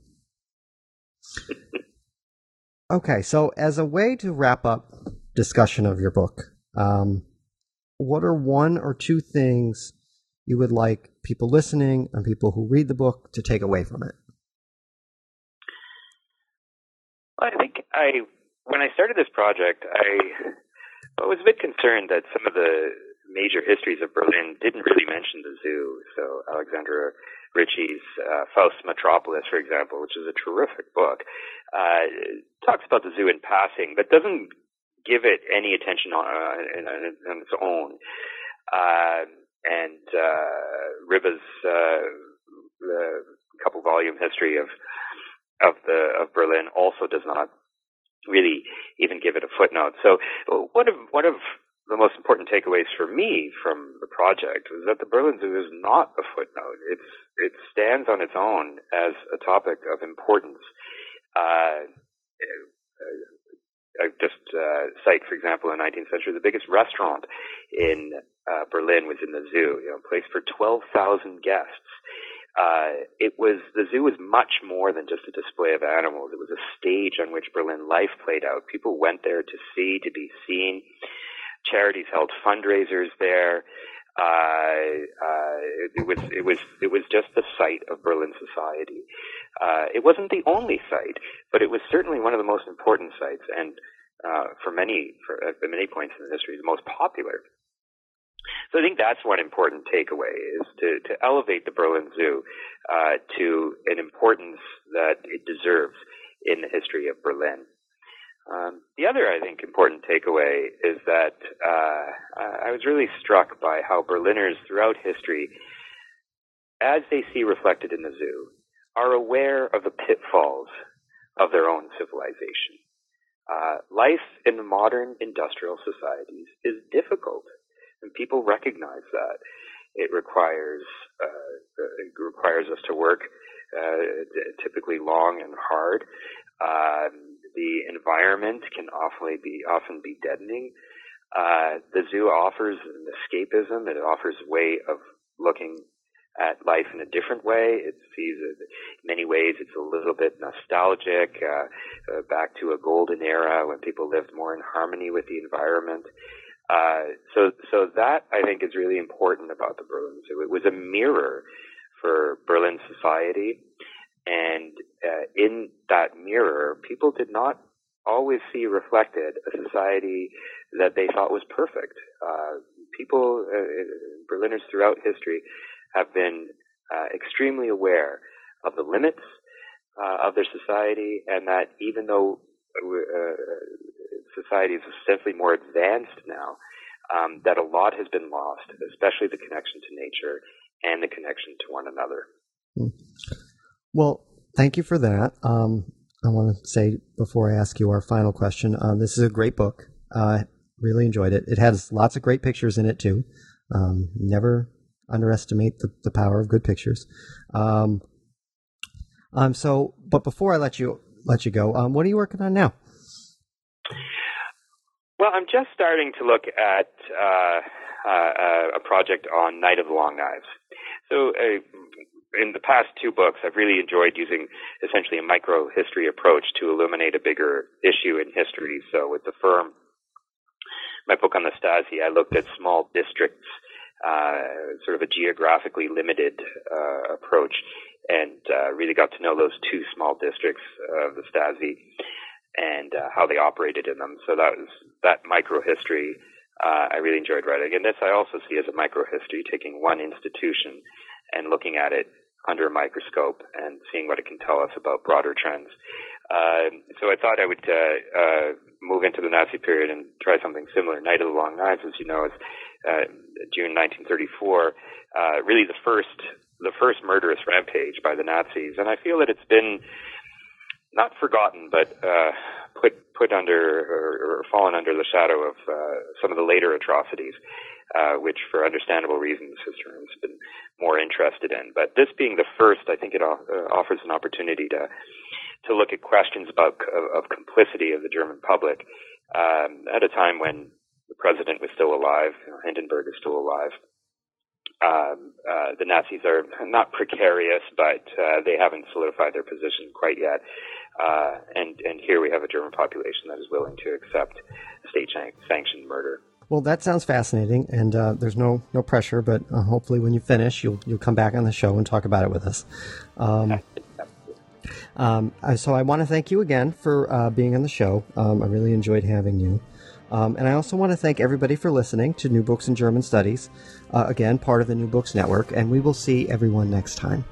okay, so as a way to wrap up discussion of your book, um, what are one or two things you would like people listening and people who read the book to take away from it? Well, I think I, when I started this project, I, I was a bit concerned that some of the major histories of Berlin didn't really mention the zoo. So Alexandra Richie's uh, Faust Metropolis, for example, which is a terrific book, uh, talks about the zoo in passing, but doesn't give it any attention on, uh, on its own. Uh, and uh, uh, couple volume history of of the of Berlin also does not really even give it a footnote. So one of one of the most important takeaways for me from the project was that the Berlin Zoo is not a footnote. It's it stands on its own as a topic of importance. Uh, Just uh, cite, for example, in the 19th century, the biggest restaurant in uh, Berlin was in the zoo, you know, a place for 12,000 guests. Uh, it was the zoo was much more than just a display of animals. It was a stage on which Berlin life played out. People went there to see, to be seen. Charities held fundraisers there. Uh, uh, it, it was it was it was just the site of Berlin society. Uh, it wasn't the only site, but it was certainly one of the most important sites, and uh, for many for at many points in the history, the most popular. So I think that's one important takeaway is to, to elevate the Berlin Zoo uh, to an importance that it deserves in the history of Berlin. Um, the other, I think, important takeaway is that uh, I was really struck by how Berliners throughout history as they see reflected in the zoo, are aware of the pitfalls of their own civilization. Uh, life in modern industrial societies is difficult, and people recognize that. It requires uh, it requires us to work uh, typically long and hard. Um, the environment can often be often be deadening. Uh, the zoo offers an escapism. It offers a way of looking at life in a different way. It sees it in many ways. It's a little bit nostalgic, uh, uh, back to a golden era when people lived more in harmony with the environment. Uh, so, so that I think is really important about the Berlin Zoo. It was a mirror for Berlin society, and uh, in that mirror, people did not always see reflected a society that they thought was perfect. Uh, people, uh, Berliners throughout history, have been uh, extremely aware of the limits uh, of their society, and that even though uh, society is ostensibly more advanced now, um, that a lot has been lost, especially the connection to nature and the connection to one another. Hmm. Well, thank you for that. Um, I want to say before I ask you our final question, uh, this is a great book. Uh, really enjoyed it. It has lots of great pictures in it too. Um, never underestimate the, the power of good pictures. Um, um, so, but before I let you let you go, um, what are you working on now? Well, I'm just starting to look at uh, uh, a project on Night of the Long Knives. So, uh, in the past two books, I've really enjoyed using essentially a micro history approach to illuminate a bigger issue in history. So, with the firm, my book on the Stasi, I looked at small districts uh, sort of a geographically limited uh, approach, and uh, really got to know those two small districts of the Stasi and uh, how they operated in them. So that was that micro history. Uh, I really enjoyed writing, and this I also see as a micro history, taking one institution and looking at it under a microscope and seeing what it can tell us about broader trends. Uh, so I thought I would uh, uh, move into the Nazi period and try something similar. Night of the Long Knives, as you know, is uh, June 1934, uh, really the first the first murderous rampage by the Nazis, and I feel that it's been not forgotten, but uh, put put under or, or fallen under the shadow of some of the later atrocities, uh, which, for understandable reasons, historians have been more interested in. But this being the first, I think it uh, offers an opportunity to to look at questions about of, of complicity of the German public um, at a time when the president was still alive, Hindenburg is still alive. Um, uh, the Nazis are not precarious, but uh, they haven't solidified their position quite yet. Uh, and and here we have a German population that is willing to accept state-sanctioned murder. Well, that sounds fascinating, and uh, there's no no pressure, but uh, hopefully, when you finish, you'll you'll come back on the show and talk about it with us. Um, um, so I want to thank you again for uh, being on the show. Um, I really enjoyed having you. Um, and I also want to thank everybody for listening to New Books in German Studies, uh, again, part of the New Books Network, and we will see everyone next time.